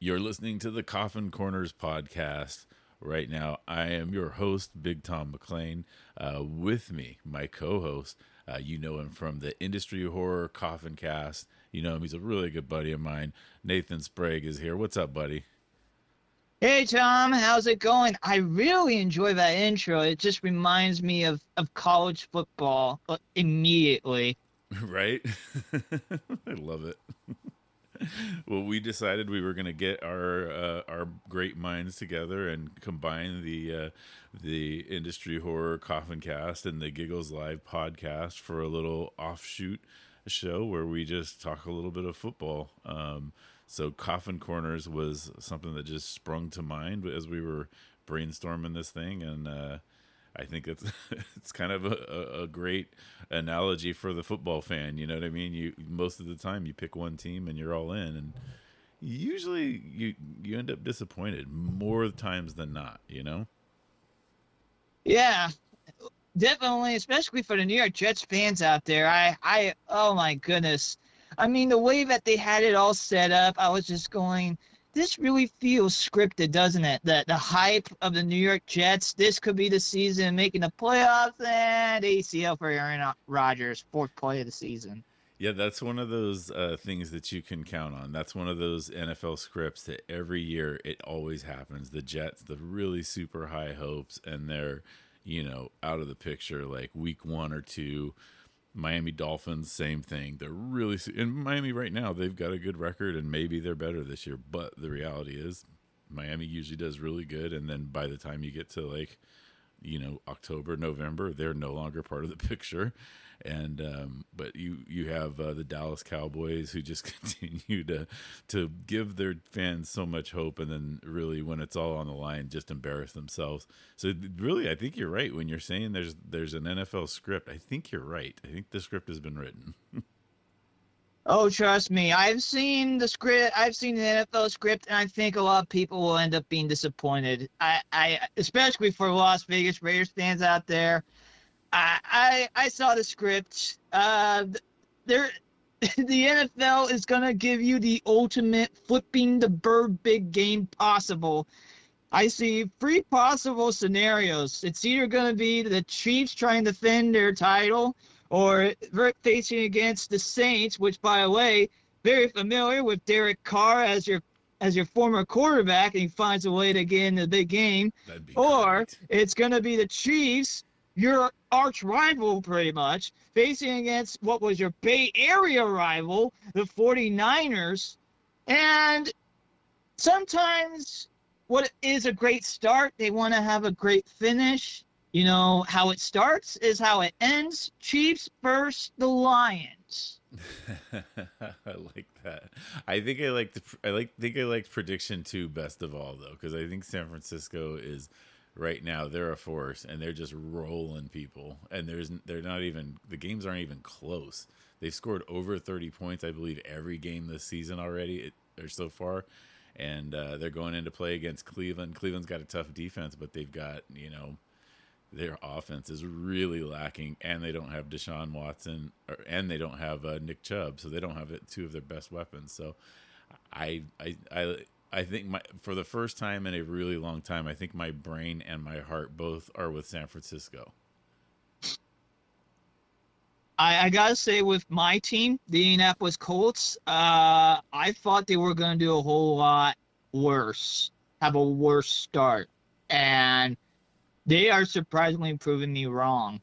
You're listening to the Coffin Corners podcast right now. I am your host, Big Tom McLean. Uh, with me, my co host. Uh, you know him from the Industry Horror Coffin Cast. You know him, he's a really good buddy of mine. Nathan Sprague is here. What's up, buddy? Hey Tom, how's it going? I really enjoy that intro. It just reminds me of, of college football uh, immediately. Right? I love it. well, we decided we were going to get our uh, our great minds together and combine the uh, the industry horror coffin cast and the Giggles Live podcast for a little offshoot show where we just talk a little bit of football. Um, so, Coffin Corners was something that just sprung to mind as we were brainstorming this thing, and uh, I think it's it's kind of a, a, great analogy for the football fan. You know what I mean? You most of the time you pick one team and you're all in, and usually you you end up disappointed more times than not. You know? Yeah, definitely, especially for the New York Jets fans out there. I I oh my goodness. I mean, the way that they had it all set up, I was just going, this really feels scripted, doesn't it? The the hype of the New York Jets. This could be the season making the playoffs and ACL for Aaron Rodgers, fourth play of the season. Yeah, that's one of those uh, things that you can count on. That's one of those NFL scripts that every year it always happens. The Jets, the really super high hopes, and they're you know out of the picture like week one or two Miami Dolphins, same thing. They're really in Miami right now. They've got a good record, and maybe they're better this year. But the reality is, Miami usually does really good, and then by the time you get to like, you know, October, November, they're no longer part of the picture and um, but you you have uh, the Dallas Cowboys who just continue to to give their fans so much hope, and then really when it's all on the line, just embarrass themselves. So really, I think you're right when you're saying there's there's an NFL script. I think you're right. I think the script has been written. Oh, trust me. I've seen the script. I've seen the NFL script, and I think a lot of people will end up being disappointed. I, I especially for Las Vegas Raiders fans out there. I I, I saw the script. Uh, there, the NFL is gonna give you the ultimate flipping the bird big game possible. I see three possible scenarios. It's either gonna be the Chiefs trying to defend their title, or facing against the Saints, which, by the way, very familiar with Derek Carr as your as your former quarterback, and he finds a way to get in the big game. Or great. it's going to be the Chiefs your arch rival, pretty much, facing against what was your Bay Area rival, the 49ers. And sometimes what is a great start, they want to have a great finish. You know, how it starts is how it ends. Chiefs first, the Lions. I like that. I think I like I like think I like prediction two best of all though because I think San Francisco is right now they're a force and they're just rolling people and there's they're not even the games aren't even close. They've scored over 30 points i believe every game this season already or so far and uh, they're going into play against cleveland. Cleveland's got a tough defense but they've got you know their offense is really lacking and they don't have deshaun watson or, and they don't have uh, nick chubb so they don't have two of their best weapons so I, I, I I think my for the first time in a really long time, I think my brain and my heart both are with San Francisco. I, I gotta say, with my team, the Indianapolis Colts, uh, I thought they were gonna do a whole lot worse, have a worse start, and they are surprisingly proving me wrong.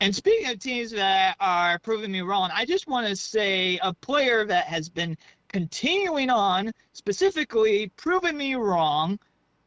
And speaking of teams that are proving me wrong, I just want to say a player that has been continuing on, specifically proving me wrong,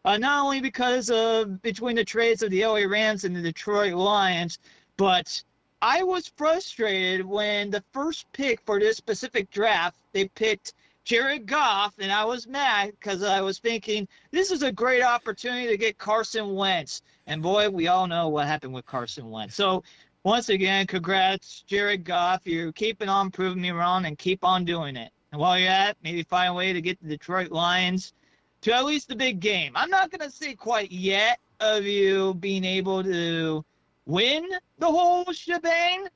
uh, not only because of between the trades of the LA Rams and the Detroit Lions, but I was frustrated when the first pick for this specific draft, they picked Jared Goff, and I was mad because I was thinking this is a great opportunity to get Carson Wentz. And boy, we all know what happened with Carson Wentz. So once again, congrats, Jared Goff. You're keeping on proving me wrong and keep on doing it. And while you're at, maybe find a way to get the Detroit Lions to at least the big game. I'm not going to say quite yet of you being able to win the whole shebang.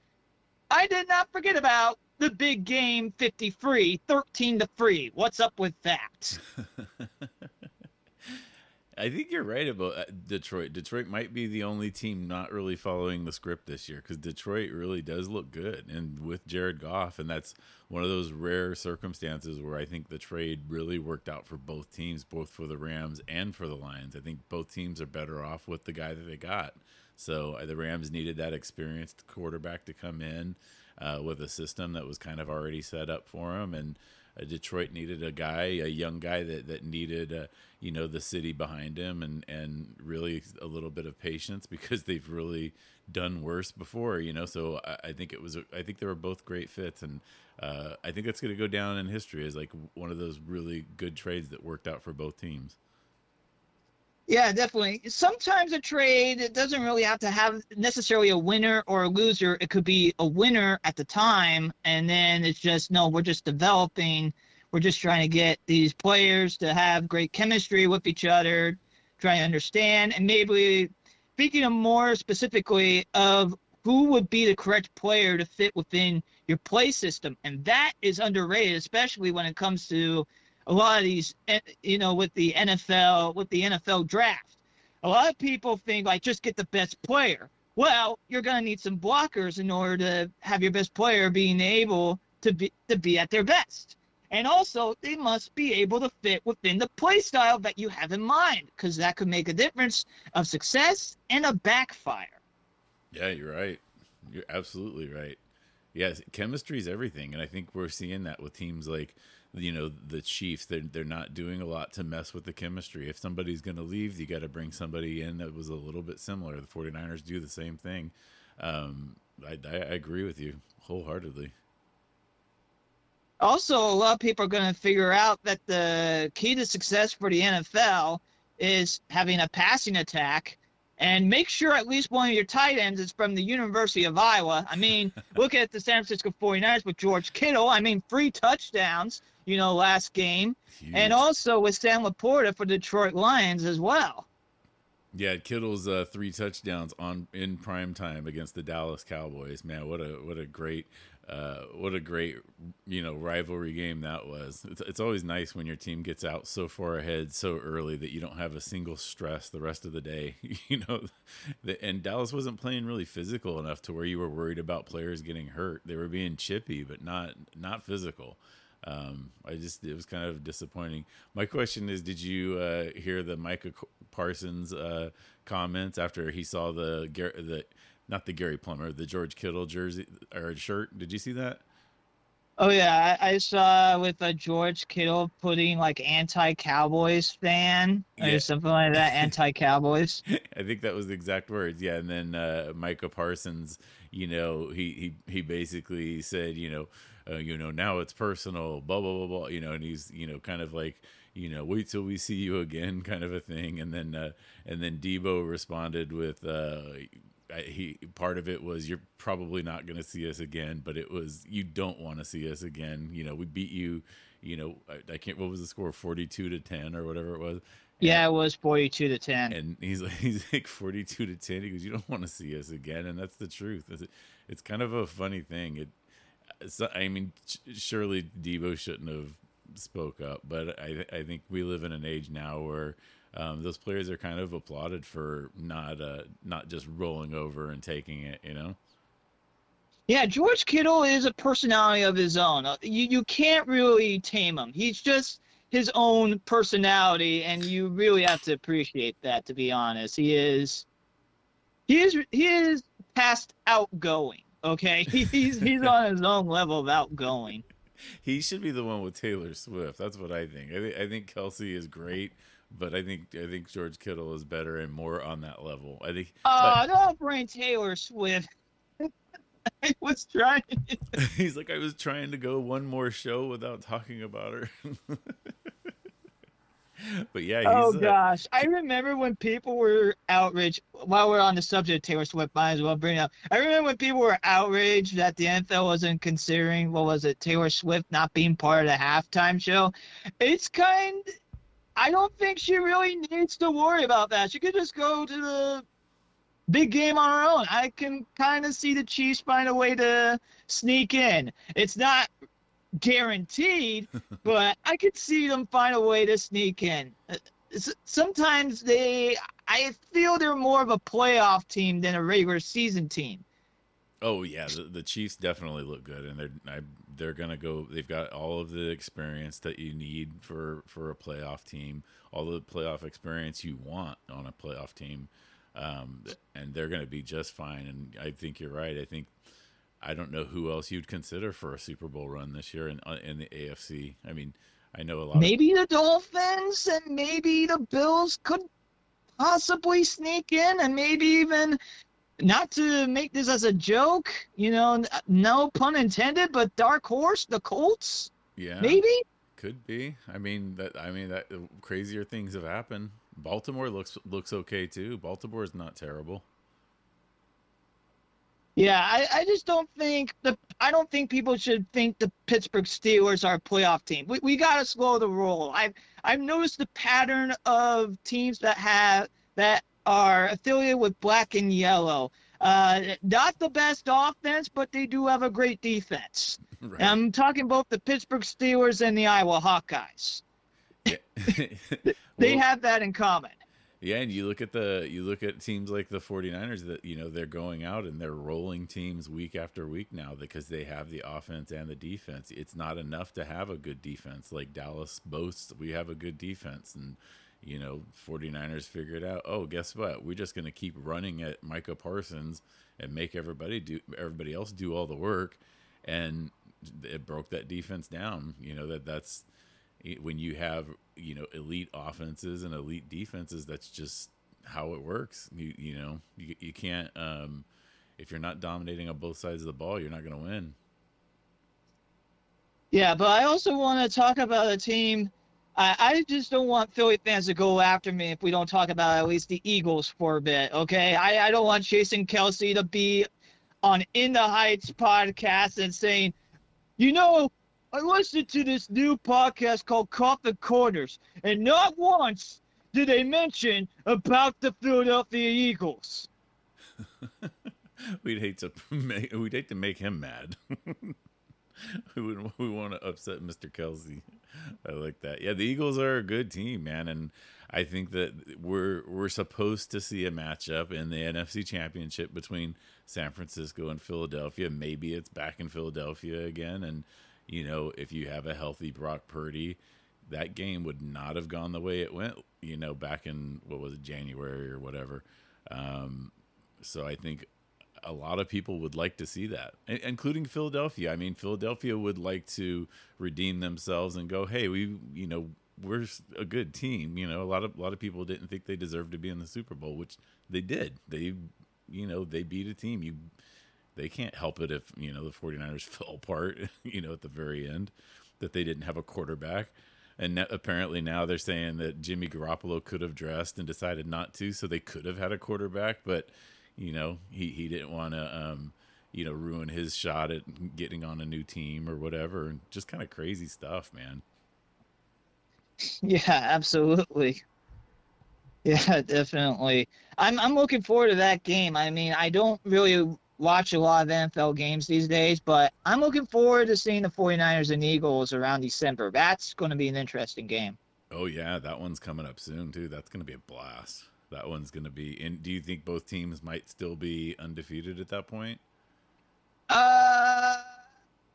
I did not forget about the big game 53, 13 to free. What's up with that? I think you're right about uh, Detroit. Detroit might be the only team not really following the script this year because Detroit really does look good, and with Jared Goff, and that's one of those rare circumstances where I think the trade really worked out for both teams, both for the Rams and for the Lions. I think both teams are better off with the guy that they got. So uh, the Rams needed that experienced quarterback to come in uh, with a system that was kind of already set up for him, and Detroit needed a guy, a young guy that that needed, uh, you know, the city behind him, and and really a little bit of patience because they've really done worse before, you know. So I, I think it was, I think they were both great fits, and uh, I think that's going to go down in history as like one of those really good trades that worked out for both teams. Yeah, definitely. Sometimes a trade it doesn't really have to have necessarily a winner or a loser. It could be a winner at the time, and then it's just no, we're just developing. We're just trying to get these players to have great chemistry with each other, trying to understand, and maybe speaking of more specifically of who would be the correct player to fit within your play system, and that is underrated, especially when it comes to a lot of these, eh, you know, with the NFL, with the NFL draft. A lot of people think like just get the best player. Well, you're going to need some blockers in order to have your best player being able to be to be at their best. And also, they must be able to fit within the play style that you have in mind, because that could make a difference of success and a backfire. Yeah, you're right. You're absolutely right. Yes, chemistry is everything, and I think we're seeing that with teams like you know the Chiefs they're they're not doing a lot to mess with the chemistry. If somebody's going to leave, you got to bring somebody in that was a little bit similar. The 49ers do the same thing. Um, I, I agree with you wholeheartedly. Also, a lot of people are going to figure out that the key to success for the NFL is having a passing attack and make sure at least one of your tight ends is from the University of Iowa. I mean, look at the San Francisco 49ers with George Kittle. I mean, three touchdowns you know, last game, Huge. and also with Sam LaPorta for Detroit Lions as well. Yeah, Kittle's uh, three touchdowns on in prime time against the Dallas Cowboys. Man, what a what a great uh, what a great you know rivalry game that was. It's, it's always nice when your team gets out so far ahead so early that you don't have a single stress the rest of the day. you know, the, and Dallas wasn't playing really physical enough to where you were worried about players getting hurt. They were being chippy, but not not physical um, I just it was kind of disappointing. My question is, did you uh, hear the Micah Parsons uh, comments after he saw the the not the Gary Plummer, the George Kittle jersey or shirt? Did you see that? Oh yeah, I, I saw with a George Kittle putting like anti-Cowboys fan yeah. or something like that, anti-Cowboys. I think that was the exact words. Yeah, and then uh, Micah Parsons, you know, he he he basically said, you know, uh, you know, now it's personal, blah blah blah blah. You know, and he's you know kind of like you know wait till we see you again kind of a thing and then uh, and then Deebo responded with uh, he part of it was you're probably not going to see us again, but it was you don't want to see us again. You know, we beat you. You know, I, I can't. What was the score? Forty-two to ten or whatever it was. Yeah, it was forty-two to ten. And he's like, he's like forty-two to ten. He goes, "You don't want to see us again," and that's the truth. It's, it's kind of a funny thing. It, so, I mean, surely Deebo shouldn't have spoke up, but I I think we live in an age now where um, those players are kind of applauded for not uh, not just rolling over and taking it, you know. Yeah, George Kittle is a personality of his own. Uh, you you can't really tame him. He's just his own personality, and you really have to appreciate that. To be honest, he is he is he is past outgoing. Okay, he's he's on his own level of outgoing. He should be the one with Taylor Swift. That's what I think. I think I think Kelce is great but I think I think George Kittle is better and more on that level. I think. Oh, but, don't bring Taylor Swift. I was trying. He's like, I was trying to go one more show without talking about her. but yeah. oh gosh, I remember when people were outraged. While we're on the subject of Taylor Swift, might as well bring it up. I remember when people were outraged that the NFL wasn't considering what was it, Taylor Swift not being part of the halftime show. It's kind I don't think she really needs to worry about that. She could just go to the big game on her own. I can kind of see the Chiefs find a way to sneak in. It's not guaranteed, but I could see them find a way to sneak in. Uh, sometimes they, I feel they're more of a playoff team than a regular season team. Oh yeah, the, the Chiefs definitely look good, and they're I, they're gonna go. They've got all of the experience that you need for for a playoff team, all the playoff experience you want on a playoff team, um, and they're gonna be just fine. And I think you're right. I think I don't know who else you'd consider for a Super Bowl run this year in uh, in the AFC. I mean, I know a lot. Maybe of- the Dolphins and maybe the Bills could possibly sneak in, and maybe even not to make this as a joke, you know, no pun intended, but dark horse, the Colts. Yeah, maybe could be. I mean that. I mean that crazier things have happened. Baltimore looks looks okay too. Baltimore is not terrible. Yeah, I, I just don't think the I don't think people should think the Pittsburgh Steelers are a playoff team. We, we got to slow the roll. I've I've noticed the pattern of teams that have that are affiliated with black and yellow. Uh, not the best offense, but they do have a great defense. Right. I'm talking both the Pittsburgh Steelers and the Iowa Hawkeyes. Yeah. they have that in common. Yeah, and you look at the you look at teams like the 49ers that you know they're going out and they're rolling teams week after week now because they have the offense and the defense. It's not enough to have a good defense like Dallas boasts we have a good defense and you know 49ers figured out, "Oh, guess what? We're just going to keep running at Micah Parsons and make everybody do everybody else do all the work." And it broke that defense down. You know that that's when you have you know elite offenses and elite defenses that's just how it works you you know you, you can't um if you're not dominating on both sides of the ball you're not going to win yeah but i also want to talk about a team I, I just don't want Philly fans to go after me if we don't talk about at least the Eagles for a bit, okay? I, I don't want Jason Kelce to be on In the Heights podcast and saying, you know, I listened to this new podcast called Coffin Corners, and not once did they mention about the Philadelphia Eagles. we'd hate to make we'd hate to make him mad. we would we want to upset Mr. Kelce. I like that. Yeah, the Eagles are a good team, man, and I think that we're we're supposed to see a matchup in the NFC Championship between San Francisco and Philadelphia. Maybe it's back in Philadelphia again, and you know, if you have a healthy Brock Purdy, that game would not have gone the way it went, you know, back in what was it, January or whatever. Um, so I think a lot of people would like to see that, including Philadelphia. I mean, Philadelphia would like to redeem themselves and go, "Hey, we, you know, we're a good team." You know, a lot of a lot of people didn't think they deserved to be in the Super Bowl, which they did. They, you know, they beat a team. You they can't help it if you know the 49ers fell apart you know at the very end that they didn't have a quarterback. And apparently now they're saying that Jimmy Garoppolo could have dressed and decided not to so they could have had a quarterback but you know he he didn't want to um you know ruin his shot at getting on a new team or whatever. And just kind of crazy stuff man. Yeah absolutely. Yeah definitely. I'm i'm looking forward to that game. I mean i don't really watch a lot of NFL games these days, but I'm looking forward to seeing the 49ers and Eagles around December. That's going to be an interesting game. Oh yeah, that one's coming up soon too. That's going to be a blast. That one's going to be. And do you think both teams might still be undefeated at that point? Uh,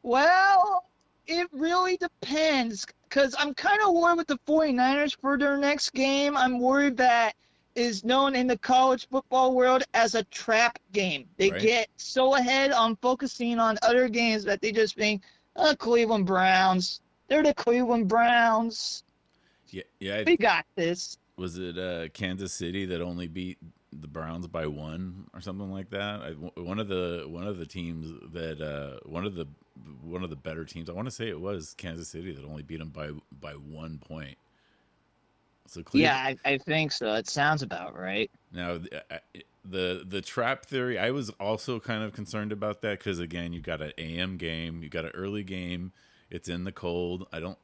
well, it really depends because I'm kind of worried with the 49ers for their next game. I'm worried that is known in the college football world as a trap game. They right. get so ahead on focusing on other games that they just think, oh, Cleveland Browns. They're the Cleveland Browns. Yeah, yeah. We got this. Was it uh, Kansas City that only beat the Browns by one or something like that? I, one of the one of the teams that uh, one of the one of the better teams. I want to say it was Kansas City that only beat them by by one point. So yeah, I, I, think so. It sounds about right. Now, uh, uh, the the trap theory, I was also kind of concerned about that because again, you got an AM game, you got an early game. It's in the cold. I don't.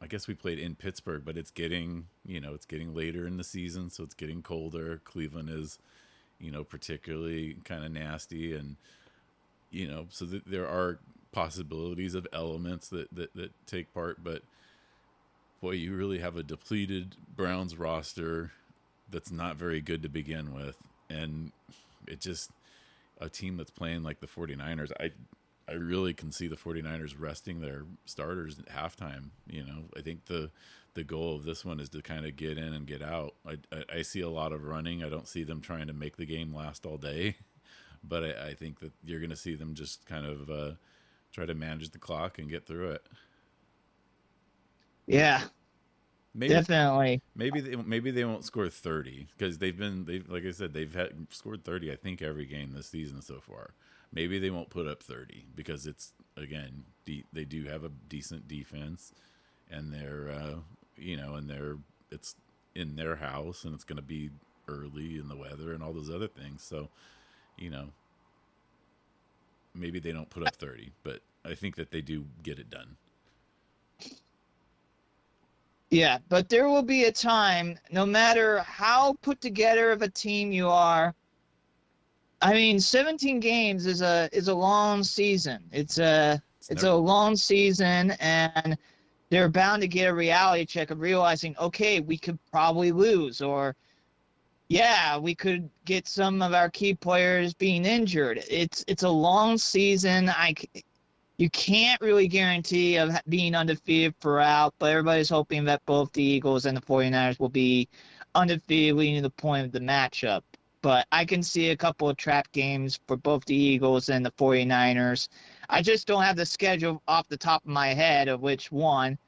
I guess we played in Pittsburgh, but it's getting you know it's getting later in the season, so it's getting colder. Cleveland is, you know, particularly kind of nasty, and you know, so th- there are possibilities of elements that, that that take part, but boy, you really have a depleted Browns roster that's not very good to begin with, and it just a team that's playing like the 49ers. I I really can see the 49ers resting their starters at halftime. You know, I think the the goal of this one is to kind of get in and get out. I, I, I see a lot of running. I don't see them trying to make the game last all day, but I, I think that you're going to see them just kind of uh, try to manage the clock and get through it. Yeah, Maybe, definitely. Maybe they maybe they won't score thirty because they've been they like I said they've had scored thirty I think every game this season so far. Maybe they won't put up thirty because it's again de- they do have a decent defense and they're uh, you know and they're it's in their house and it's going to be early in the weather and all those other things. So you know maybe they don't put up thirty, but I think that they do get it done. Yeah, but there will be a time, no matter how put together of a team you are. I mean, 17 games is a is a long season. It's a It's it's never- a long season, and they're bound to get a reality check of realizing, okay, we could probably lose, or yeah, we could get some of our key players being injured. It's it's a long season. I you can't really guarantee of being undefeated throughout, but everybody's hoping that both the Eagles and the 49ers will be undefeated leading to the point of the matchup. But I can see a couple of trap games for both the Eagles and the 49ers. I just don't have the schedule off the top of my head of which one.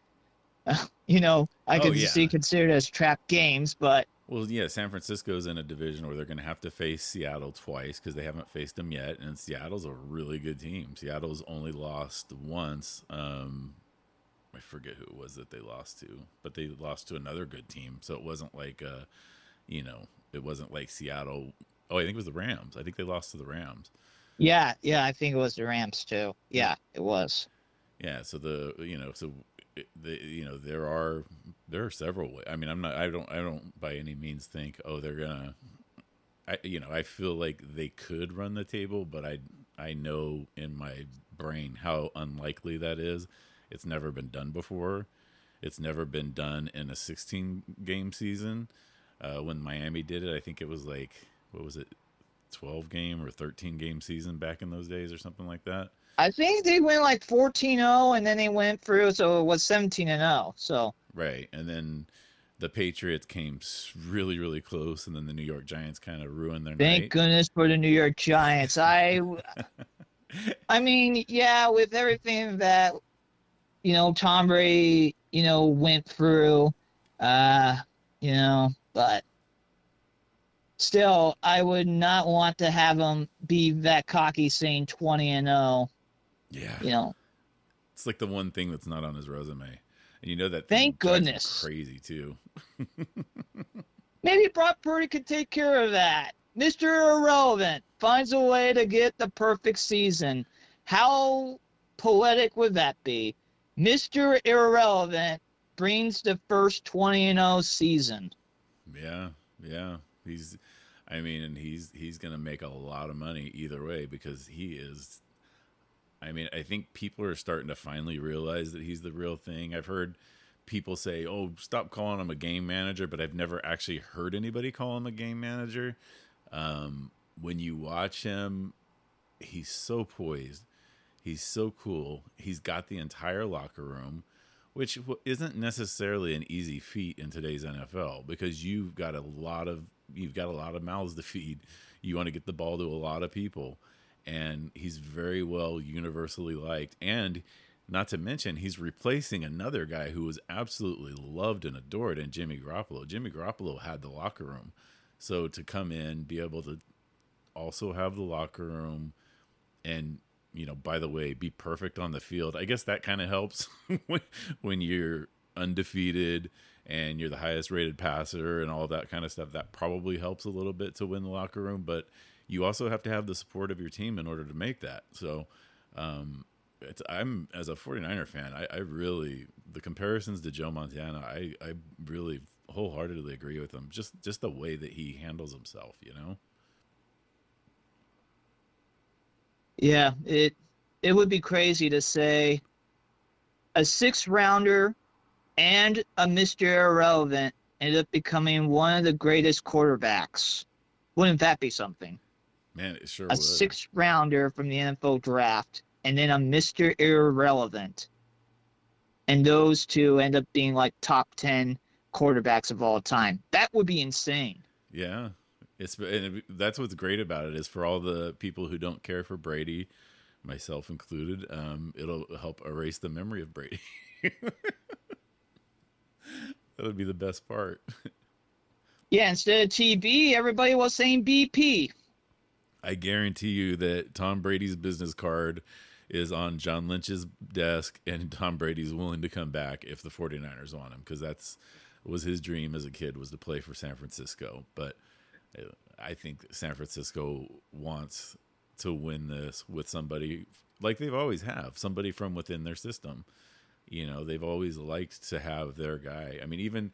you know, I Oh, could yeah. see considered as trap games, but Well, yeah, San Francisco's in a division where they're going to have to face Seattle twice because they haven't faced them yet, and Seattle's a really good team. Seattle's only lost once. Um, I forget who it was that they lost to, but they lost to another good team. So it wasn't like, uh, you know, it wasn't like Seattle. Oh, I think it was the Rams. I think they lost to the Rams. yeah, yeah, I think it was the Rams too. Yeah, it was. Yeah, so the you know so the you know there are there are several ways. I mean, I'm not I don't I don't by any means think oh they're gonna I you know I feel like they could run the table, but I I know in my brain how unlikely that is. It's never been done before. It's never been done in a 16 game season. Uh, when Miami did it, I think it was like what was it, 12 game or 13 game season back in those days or something like that. I think they went like 14-0 and then they went through so it was 17 and 0. So, Right. And then the Patriots came really, really close, and then the New York Giants kind of ruined their thank night. goodness for the New York Giants. I I mean, yeah, with everything that you know Tom Brady, you know, went through uh, you know, but still I would not want to have him be that cocky saying 20 and 0, Yeah. you know. It's like the one thing that's not on his resume. And you know that Thank goodness. crazy too. Maybe Brock Purdy could take care of that. Mr. Irrelevant finds a way to get the perfect season. How poetic would that be? Mr. Irrelevant brings the first 20 and 0 season. Yeah, yeah. He's I mean, and he's he's gonna make a lot of money either way because he is I mean, I think people are starting to finally realize that he's the real thing. I've heard people say, "Oh, stop calling him a game manager," but I've never actually heard anybody call him a game manager. Um, when you watch him, he's so poised. He's so cool. He's got the entire locker room, which isn't necessarily an easy feat in today's NFL because you've got a lot of you've got a lot of mouths to feed. You want to get the ball to a lot of people, and he's very well universally liked. And not to mention, he's replacing another guy who was absolutely loved and adored in Jimmy Garoppolo. Jimmy Garoppolo had the locker room, so to come in, be able to also have the locker room, and you know, by the way, be perfect on the field. I guess that kind of helps when, you're undefeated and you're the highest rated passer and all that kind of stuff. That probably helps a little bit to win the locker room, but you also have to have the support of your team in order to make that. So, um, I'm as a 49er fan, I, I really the comparisons to Joe Montana, I, I really wholeheartedly agree with him. Just just the way that he handles himself, you know. Yeah, it it would be crazy to say a six rounder and a Mr. Irrelevant ended up becoming one of the greatest quarterbacks. Wouldn't that be something? Man, it sure A would. six rounder from the NFL draft and then a Mr. Irrelevant. And those two end up being like top 10 quarterbacks of all time. That would be insane. Yeah, it's and it- that's what's great about it is for all the people who don't care for Brady, myself included. Um, it'll help erase the memory of Brady. that would be the best part. Yeah, instead of TB, everybody was saying BP. I guarantee you that Tom Brady's business card is on John Lynch's desk, and Tom Brady's willing to come back if the 49ers want him because that's was his dream as a kid was to play for San Francisco. But uh, I think San Francisco wants to win this with somebody like they've always have somebody from within their system. You know, they've always liked to have their guy. I mean, even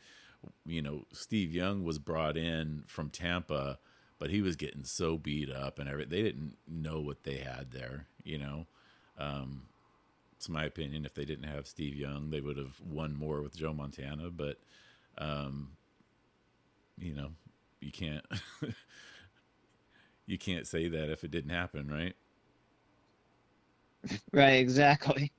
you know, Steve Young was brought in from Tampa, but he was getting so beat up and everything. They didn't know what they had there, you know. Um, it's my opinion. If they didn't have Steve Young, they would have won more with Joe Montana. But, um, you know, you can't you can't say that if it didn't happen, right? Right, exactly.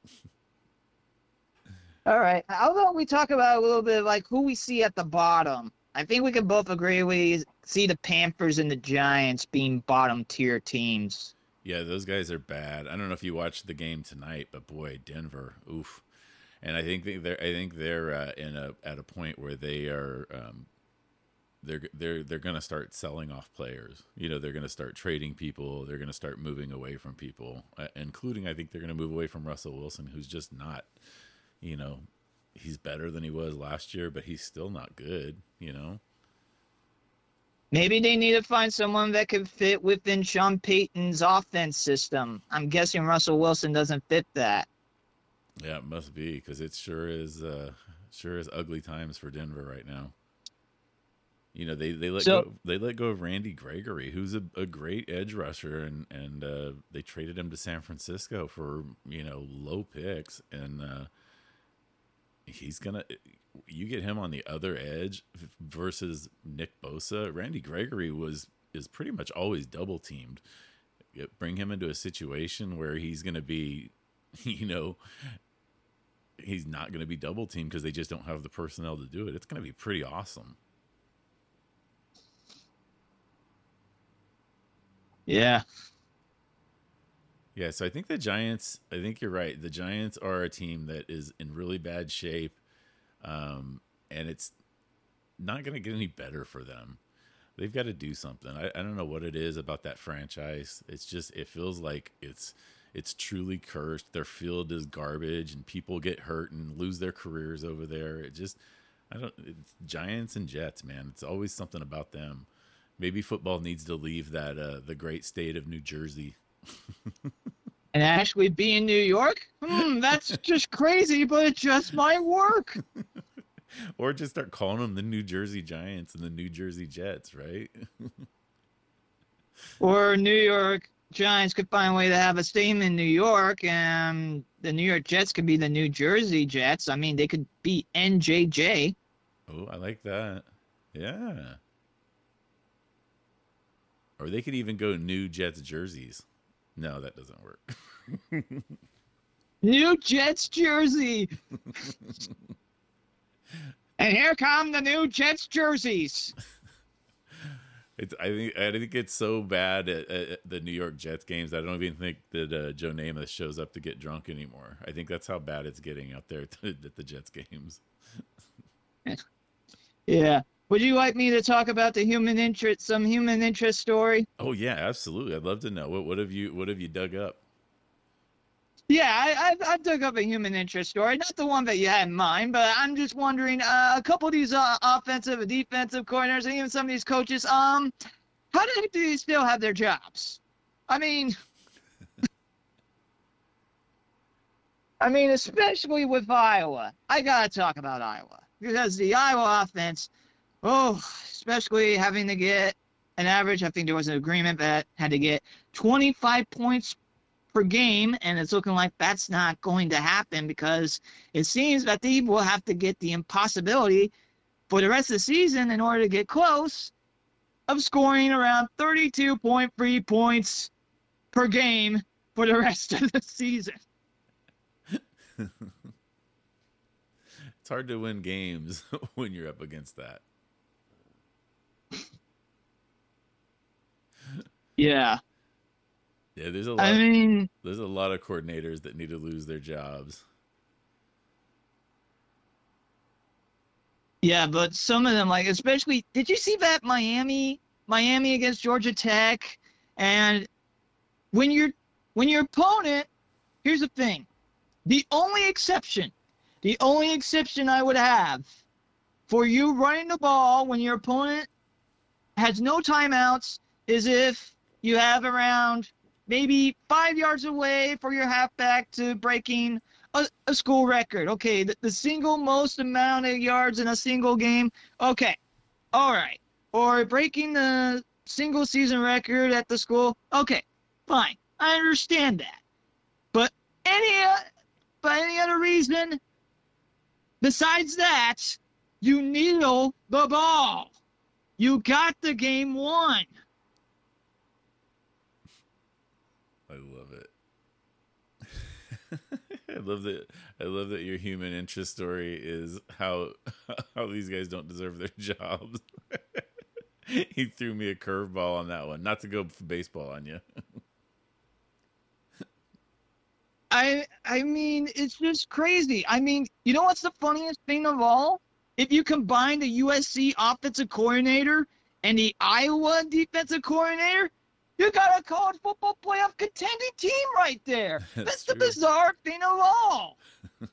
All right. How about we talk about a little bit like who we see at the bottom? I think we can both agree we see the Panthers and the Giants being bottom tier teams. Yeah, those guys are bad. I don't know if you watched the game tonight, but boy, Denver, oof. And I think they- they're I think they're uh, in a at a point where they are um, they're they're they're going to start selling off players. You know, they're going to start trading people. They're going to start moving away from people, uh, including I think they're going to move away from Russell Wilson, who's just not. You know, he's better than he was last year, but he's still not good. You know. Maybe they need to find someone that can fit within Sean Payton's offense system. I'm guessing Russell Wilson doesn't fit that. Yeah, it must be because it sure is uh, sure is ugly times for Denver right now. You know they they let So- go they let go of Randy Gregory, who's a, a great edge rusher, and and uh, they traded him to San Francisco for you know low picks, and uh, he's gonna you get him on the other edge versus Nick Bosa. Randy Gregory was is pretty much always double teamed. Bring him into a situation where he's gonna be, you know, he's not going to be double teamed because they just don't have the personnel to do it. It's going to be pretty awesome. Yeah. Yeah, so I think the Giants. I think you're right. The Giants are a team that is in really bad shape, um, and it's not going to get any better for them. They've got to do something. I, I don't know what it is about that franchise. It's just it feels like it's it's truly cursed. Their field is garbage, and people get hurt and lose their careers over there. It just I don't. It's Giants and Jets, man. It's always something about them. Maybe football needs to leave that uh, the great state of New Jersey. And actually be in New York? Hmm, that's just crazy, but it just might work. or just start calling them the New Jersey Giants and the New Jersey Jets, right? Or New York Giants could find a way to have a stadium in New York, and the New York Jets could be the New Jersey Jets. I mean, they could be NJJ. oh, I like that. Yeah. Or they could even go New Jets jerseys. No, that doesn't work. New Jets jersey. and here come the new Jets jerseys. It's I think I think it's so bad at, at the New York Jets games. I don't even think that uh, Joe Namath shows up to get drunk anymore. I think that's how bad it's getting out there at the, at the Jets games. Yeah. Would you like me to talk about the human interest, some human interest story? Oh yeah, absolutely. I'd love to know what what have you what have you dug up? Yeah, I, I, I dug up a human interest story, not the one that you had in mind, but I'm just wondering, uh, a couple of these uh, offensive and defensive corners, and even some of these coaches, um, how do they still have their jobs? I mean, I mean, especially with Iowa. I gotta talk about Iowa because the Iowa offense, oh, especially having to get an average. I think there was an agreement that had to get 25 points per game, and it's looking like that's not going to happen because it seems that they will have to get the impossibility for the rest of the season in order to get close of scoring around 32.3 points per game for the rest of the season. it's hard to win games when you're up against that. Yeah. Yeah, there's a lot. I mean, there's a lot of coordinators that need to lose their jobs. Yeah, but some of them, like especially, did you see that Miami, Miami against Georgia Tech, and when you're when your opponent, here's the thing, the only exception, the only exception I would have for you running the ball when your opponent has no timeouts is if you have around maybe five yards away for your halfback to breaking a, a school record. Okay, the, the single most amount of yards in a single game. Okay, all right. Or breaking the single season record at the school. Okay, fine. I understand that. But any by any other reason besides that, you kneel the ball. You got the game won. I love it. I love that. I love that your human interest story is how how these guys don't deserve their jobs. he threw me a curveball on that one. Not to go baseball on you. I I mean, it's just crazy. I mean, you know what's the funniest thing of all? If you combine the USC offensive coordinator and the Iowa defensive coordinator, you got a college football playoff contending team right there. That's, That's the bizarre thing of all.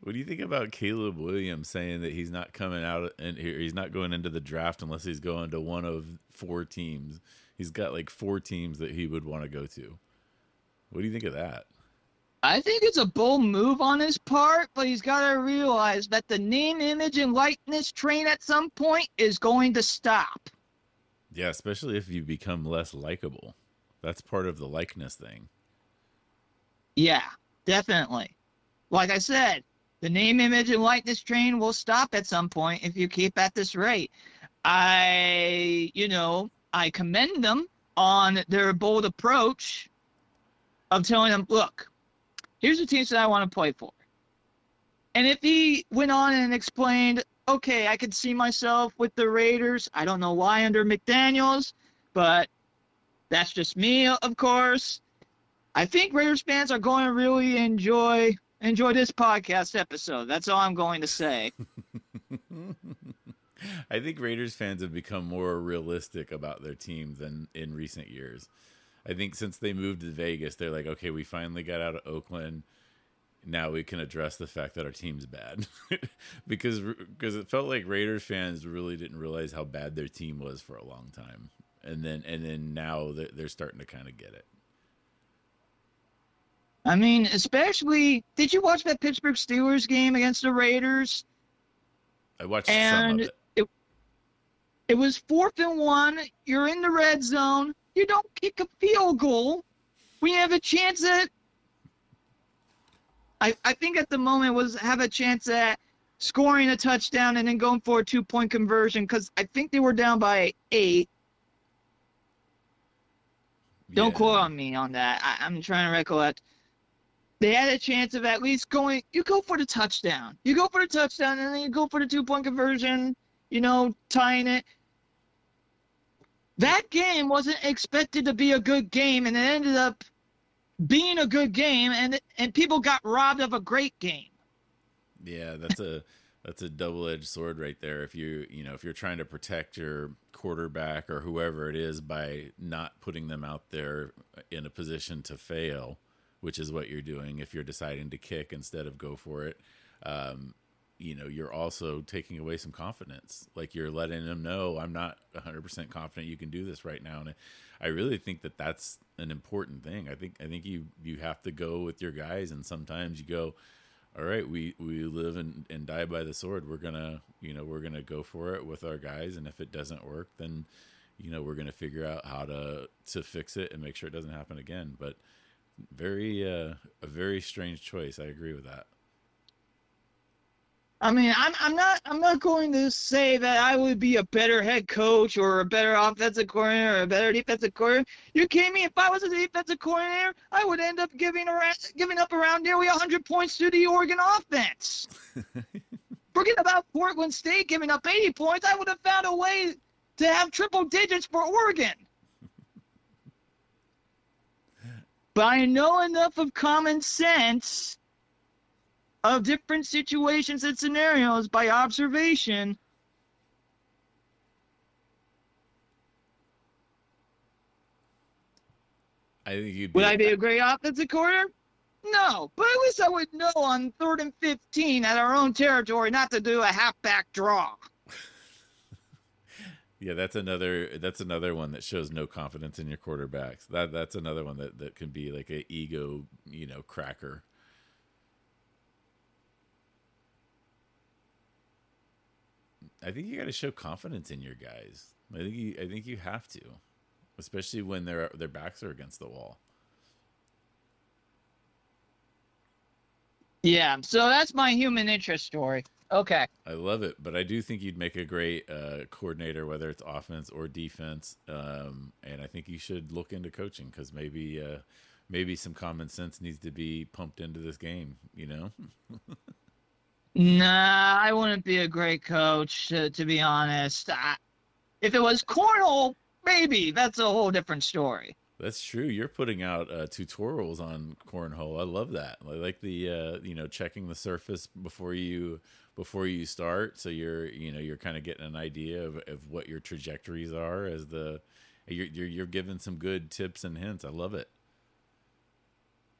what do you think about Caleb Williams saying that he's not coming out and here he's not going into the draft unless he's going to one of four teams? He's got like four teams that he would want to go to. What do you think of that? I think it's a bold move on his part, but he's got to realize that the name, image, and likeness train at some point is going to stop. Yeah, especially if you become less likable. That's part of the likeness thing. Yeah, definitely. Like I said, the name, image, and likeness train will stop at some point if you keep at this rate. I, you know, I commend them on their bold approach of telling them, look, here's the teams that I want to play for. And if he went on and explained, okay, I could see myself with the Raiders. I don't know why under McDaniels, but that's just me, of course. I think Raiders fans are going to really enjoy enjoy this podcast episode. That's all I'm going to say. I think Raiders fans have become more realistic about their team than in recent years. I think since they moved to Vegas, they're like, okay, we finally got out of Oakland now we can address the fact that our team's bad because because it felt like Raiders fans really didn't realize how bad their team was for a long time, and then and then now they're starting to kind of get it. I mean, especially did you watch that Pittsburgh Steelers game against the Raiders? I watched and it. it. It was fourth and one. You're in the red zone. You don't kick a field goal. We have a chance at I, I think at the moment was have a chance at scoring a touchdown and then going for a two point conversion because I think they were down by eight. Don't quote on me on that. I, I'm trying to recollect. They had a chance of at least going. You go for the touchdown. You go for the touchdown, and then you go for the two point conversion. You know, tying it. That game wasn't expected to be a good game, and it ended up being a good game, and and people got robbed of a great game. Yeah, that's a that's a double edged sword right there. If you you know if you're trying to protect your quarterback or whoever it is by not putting them out there in a position to fail, which is what you're doing if you're deciding to kick instead of go for it. Um, you know, you're also taking away some confidence. Like you're letting them know, I'm not 100% confident you can do this right now. And I really think that that's an important thing. I think I think you you have to go with your guys, and sometimes you go, all right, we we live and, and die by the sword. We're gonna you know we're gonna go for it with our guys, and if it doesn't work, then you know we're to figure out how to to fix it and make sure it doesn't happen again. But very uh, a very strange choice. I agree with that. I mean, I'm I'm not I'm not going to say that I would be a better head coach or a better offensive coordinator or a better defensive coordinator. You kidding me? If I was a defensive coordinator, I would end up giving around giving up around nearly 100 points to the Oregon offense. Forget about Portland State giving up 80 points. I would have found a way to have triple digits for Oregon. but I know enough of common sense of different situations and scenarios by observation. I think you'd. Would I be a great offensive coordinator? No, but at least I would know on third and 15 at our own territory not to do a halfback draw. yeah, that's another that's another one that shows no confidence in your quarterbacks. That that's another one that that can be like a ego, you know, cracker. I think you got to show confidence in your guys. I think you I think you have to, especially when their their backs are against the wall. Yeah, so that's my human interest story. Okay. I love it, but I do think you'd make a great uh, coordinator, whether it's offense or defense. Um, and I think you should look into coaching because maybe uh, maybe some common sense needs to be pumped into this game. You know. Nah, I wouldn't be a great coach, to, to be honest. I, if it was cornhole, maybe that's a whole different story. That's true. You're putting out uh, tutorials on cornhole. I love that. I like the uh, you know checking the surface before you before you start, so you're you know you're kind of getting an idea of, of what your trajectories are as the you're, you're you're giving some good tips and hints. I love it.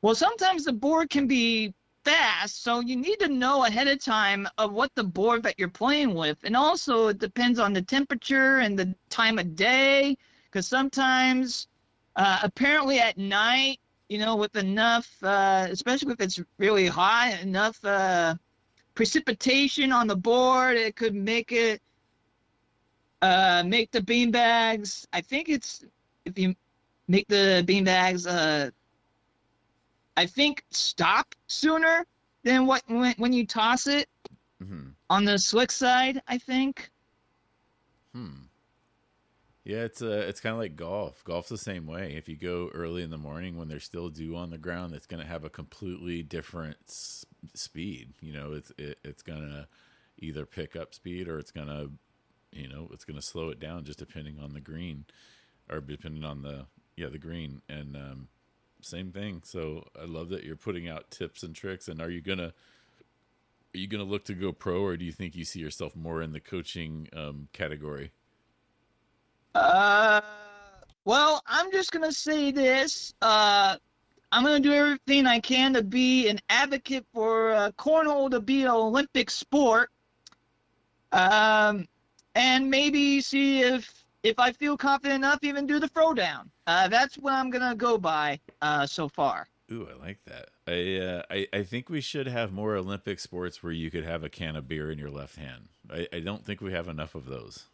Well, sometimes the board can be fast, so you need to know ahead of time of what the board that you're playing with, and also it depends on the temperature and the time of day, because sometimes, uh, apparently at night, you know, with enough, uh, especially if it's really hot, enough uh, precipitation on the board, it could make it uh, make the beanbags. I think it's if you make the beanbags uh, I think stop sooner than what when, when you toss it hmm on the slick side. I think. Hmm. Yeah, it's uh, it's kind of like golf. Golf's the same way. If you go early in the morning when there's still dew on the ground, it's going to have a completely different s- speed. You know, it's it, it's going to either pick up speed or it's going to, you know, it's going to slow it down just depending on the green, or depending on the yeah the green. And um, same thing. So I love that you're putting out tips and tricks. And are you gonna are you gonna look to go pro, or do you think you see yourself more in the coaching um, category? Uh, well, I'm just gonna say this. Uh, I'm gonna do everything I can to be an advocate for uh, cornhole to be an Olympic sport. Um, and maybe see if if I feel confident enough, even do the throwdown. Uh, that's what I'm gonna go by uh, so far. Ooh, I like that. I, uh, I I think we should have more Olympic sports where you could have a can of beer in your left hand. I, I don't think we have enough of those.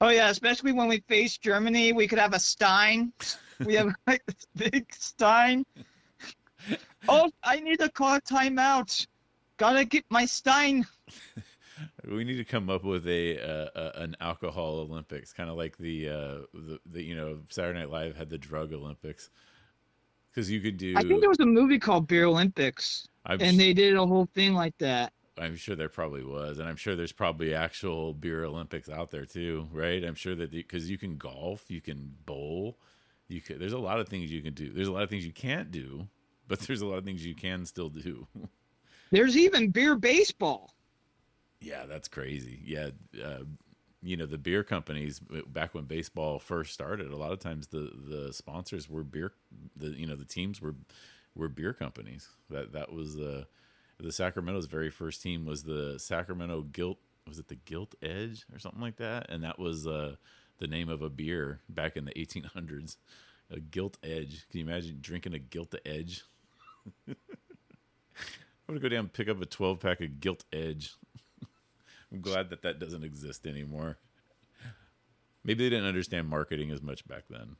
Oh yeah, especially when we face Germany, we could have a Stein. We have like this big Stein. Oh, I need to call timeout. Gotta get my Stein. We need to come up with a, uh, a an alcohol Olympics, kind of like the, uh, the the you know Saturday Night Live had the drug Olympics, because you could do. I think there was a movie called Beer Olympics, I'm, and they did a whole thing like that. I'm sure there probably was, and I'm sure there's probably actual beer Olympics out there too, right? I'm sure that because you can golf, you can bowl, you can. There's a lot of things you can do. There's a lot of things you can't do, but there's a lot of things you can still do. There's even beer baseball. Yeah, that's crazy. Yeah, uh, you know the beer companies back when baseball first started. A lot of times the the sponsors were beer. The you know the teams were were beer companies. That that was uh, the Sacramento's very first team was the Sacramento Gilt. Was it the Gilt Edge or something like that? And that was uh, the name of a beer back in the 1800s. A Gilt Edge. Can you imagine drinking a Gilt Edge? I'm gonna go down and pick up a 12 pack of Gilt Edge. I'm glad that that doesn't exist anymore. Maybe they didn't understand marketing as much back then.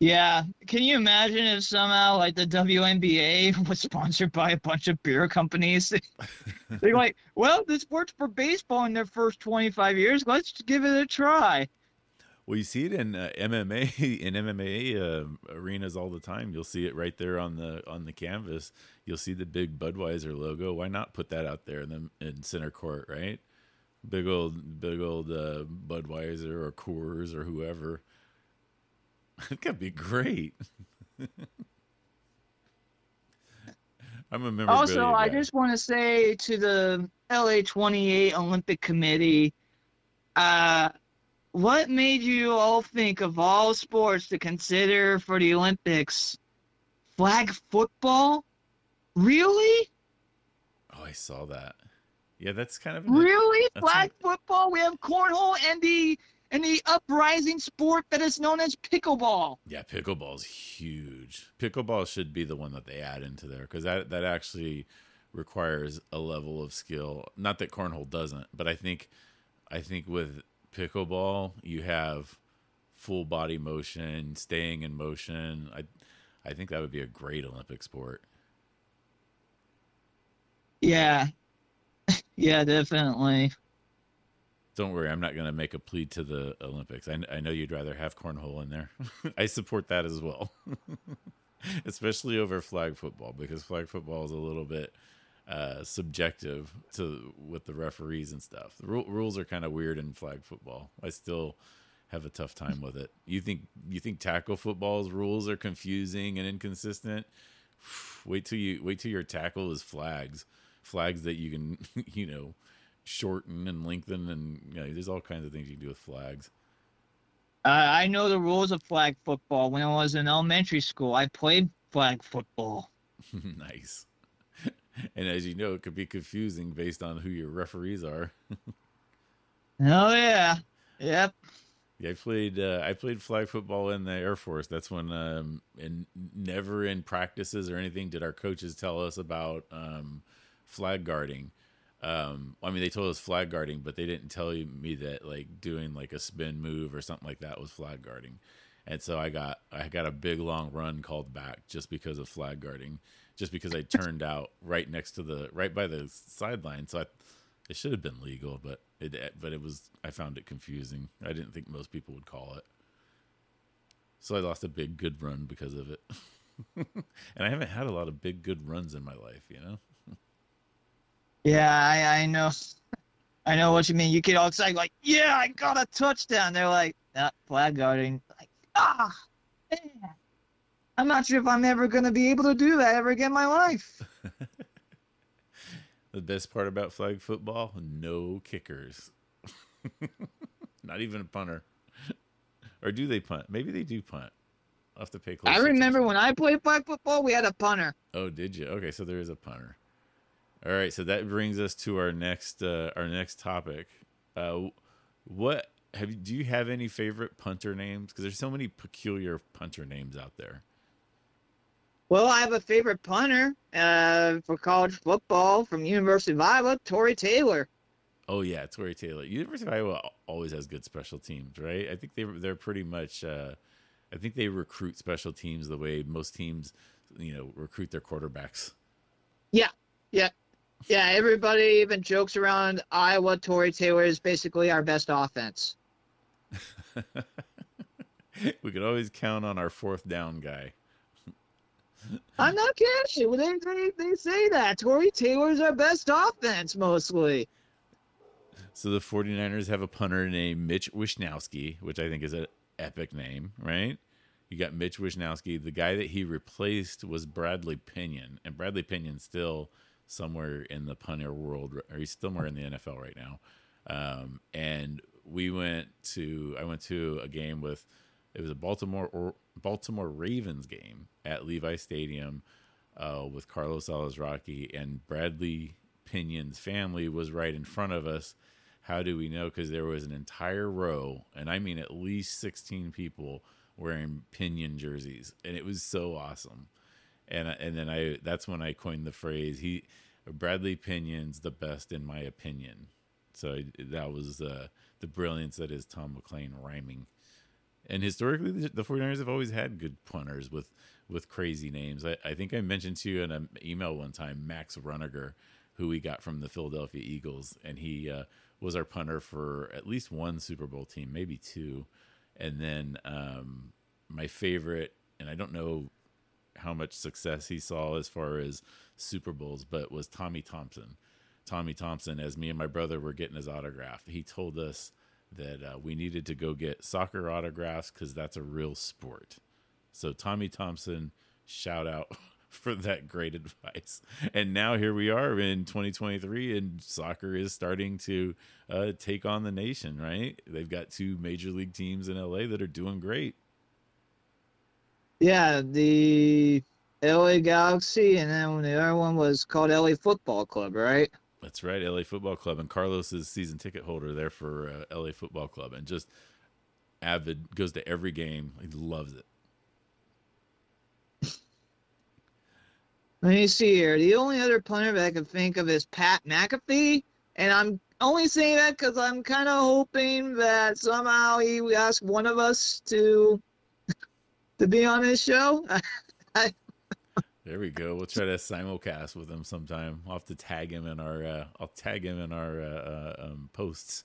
Yeah. Can you imagine if somehow like the WNBA was sponsored by a bunch of beer companies? They're like, well, this worked for baseball in their first 25 years. Let's give it a try. Well, you see it in uh, MMA in MMA uh, arenas all the time. You'll see it right there on the on the canvas. You'll see the big Budweiser logo. Why not put that out there in the in center court, right? Big old big old uh, Budweiser or Coors or whoever. it could be great. I'm a member. Also, I just want to say to the LA 28 Olympic Committee, uh, what made you all think of all sports to consider for the Olympics? Flag football? Really? Oh, I saw that. Yeah, that's kind of really flag a, football. We have cornhole and the and the uprising sport that is known as pickleball. Yeah, pickleball is huge. Pickleball should be the one that they add into there because that that actually requires a level of skill. Not that cornhole doesn't, but I think I think with pickleball, you have full body motion, staying in motion. I I think that would be a great Olympic sport. Yeah. yeah, definitely. Don't worry, I'm not going to make a plea to the Olympics. I, I know you'd rather have cornhole in there. I support that as well, especially over flag football because flag football is a little bit uh, subjective to with the referees and stuff. The ru- rules are kind of weird in flag football. I still have a tough time with it. You think you think tackle football's rules are confusing and inconsistent? Wait till you wait till your tackle is flags, flags that you can you know shorten and lengthen, and you know, there's all kinds of things you can do with flags. Uh, I know the rules of flag football. When I was in elementary school, I played flag football. nice and as you know, it could be confusing based on who your referees are. oh yeah, yep. Yeah, I played. Uh, I played flag football in the Air Force. That's when, um, and never in practices or anything did our coaches tell us about um, flag guarding. Um, I mean, they told us flag guarding, but they didn't tell me that like doing like a spin move or something like that was flag guarding. And so I got I got a big long run called back just because of flag guarding just because I turned out right next to the right by the sideline. So I, it should have been legal, but it but it was I found it confusing. I didn't think most people would call it. So I lost a big good run because of it. and I haven't had a lot of big good runs in my life, you know. Yeah, I, I know. I know what you mean. You get all excited, like, "Yeah, I got a touchdown." They're like, "Not flag guarding." Like, ah, man. I'm not sure if I'm ever going to be able to do that ever again in my life. the best part about flag football no kickers. not even a punter. Or do they punt? Maybe they do punt. I'll have to pay close I remember when I played flag football, we had a punter. Oh, did you? Okay, so there is a punter. All right, so that brings us to our next uh, our next topic. Uh, what have you? Do you have any favorite punter names? Because there's so many peculiar punter names out there. Well, I have a favorite punter uh, for college football from University of Iowa, Tory Taylor. Oh yeah, Tory Taylor. University of Iowa always has good special teams, right? I think they they're pretty much. Uh, I think they recruit special teams the way most teams, you know, recruit their quarterbacks. Yeah, yeah, yeah. Everybody even jokes around Iowa. Tory Taylor is basically our best offense. we could always count on our fourth down guy. I'm not kidding. They, they, they say that. Tory Taylor's our best offense, mostly. So the 49ers have a punter named Mitch Wishnowsky, which I think is an epic name, right? You got Mitch Wishnowsky. The guy that he replaced was Bradley Pinion, and Bradley Pinion's still somewhere in the punter world, or he's somewhere in the NFL right now. Um, and we went to, I went to a game with, it was a Baltimore or Baltimore Ravens game at Levi Stadium uh, with Carlos Alazraqui and Bradley Pinion's family was right in front of us. How do we know? Because there was an entire row, and I mean at least 16 people wearing Pinion jerseys, and it was so awesome. And and then I that's when I coined the phrase he Bradley Pinion's the best in my opinion. So that was uh, the brilliance that is Tom McLean rhyming. And historically, the 49ers have always had good punters with with crazy names. I, I think I mentioned to you in an email one time Max Runager, who we got from the Philadelphia Eagles, and he uh, was our punter for at least one Super Bowl team, maybe two. And then um, my favorite, and I don't know how much success he saw as far as Super Bowls, but was Tommy Thompson. Tommy Thompson, as me and my brother were getting his autograph, he told us that uh, we needed to go get soccer autographs because that's a real sport. So Tommy Thompson, shout out for that great advice. And now here we are in 2023, and soccer is starting to uh, take on the nation. Right? They've got two major league teams in LA that are doing great. Yeah, the LA Galaxy, and then the other one was called LA Football Club, right? That's right, LA Football Club, and Carlos is season ticket holder there for uh, LA Football Club, and just avid goes to every game. He loves it. Let me see here. The only other punter that I can think of is Pat McAfee, and I'm only saying that because I'm kind of hoping that somehow he asks one of us to to be on his show. there we go. We'll try to simulcast with him sometime. I'll have to tag him in our. Uh, I'll tag him in our uh, uh, um, posts.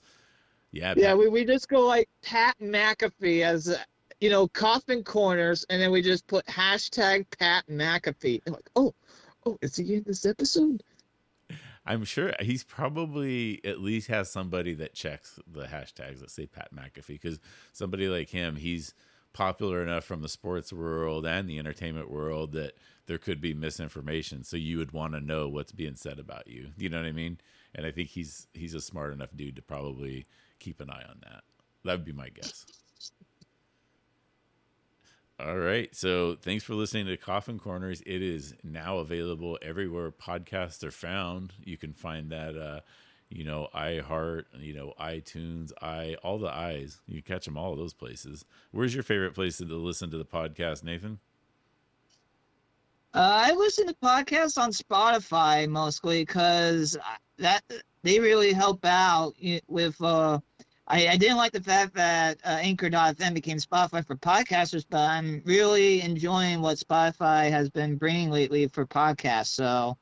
Yeah. Yeah. We, we just go like Pat McAfee as you know coffin corners, and then we just put hashtag Pat McAfee. And like, oh, oh, is he in this episode? I'm sure he's probably at least has somebody that checks the hashtags that say Pat McAfee because somebody like him, he's popular enough from the sports world and the entertainment world that there could be misinformation. So you would want to know what's being said about you. You know what I mean? And I think he's he's a smart enough dude to probably keep an eye on that. That would be my guess. All right. So thanks for listening to Coffin Corners. It is now available everywhere podcasts are found. You can find that, uh, you know, iHeart, you know, iTunes, i all the eyes. You catch them all of those places. Where's your favorite place to listen to the podcast, Nathan? Uh, I listen to podcasts on Spotify mostly because that they really help out with uh, I, I didn't like the fact that uh, Anchor.fm became Spotify for podcasters, but I'm really enjoying what Spotify has been bringing lately for podcasts. So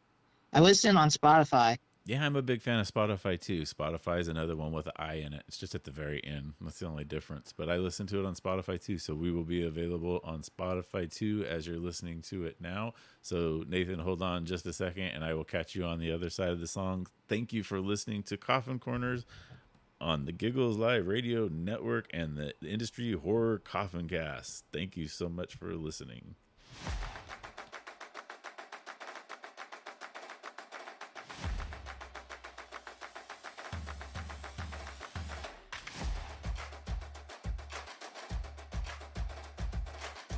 I listen on Spotify. Yeah, I'm a big fan of Spotify too. Spotify is another one with an I in it. It's just at the very end. That's the only difference. But I listen to it on Spotify too. So we will be available on Spotify too as you're listening to it now. So Nathan, hold on just a second and I will catch you on the other side of the song. Thank you for listening to Coffin Corners on the Giggles Live Radio Network and the Industry Horror Coffin Cast. Thank you so much for listening.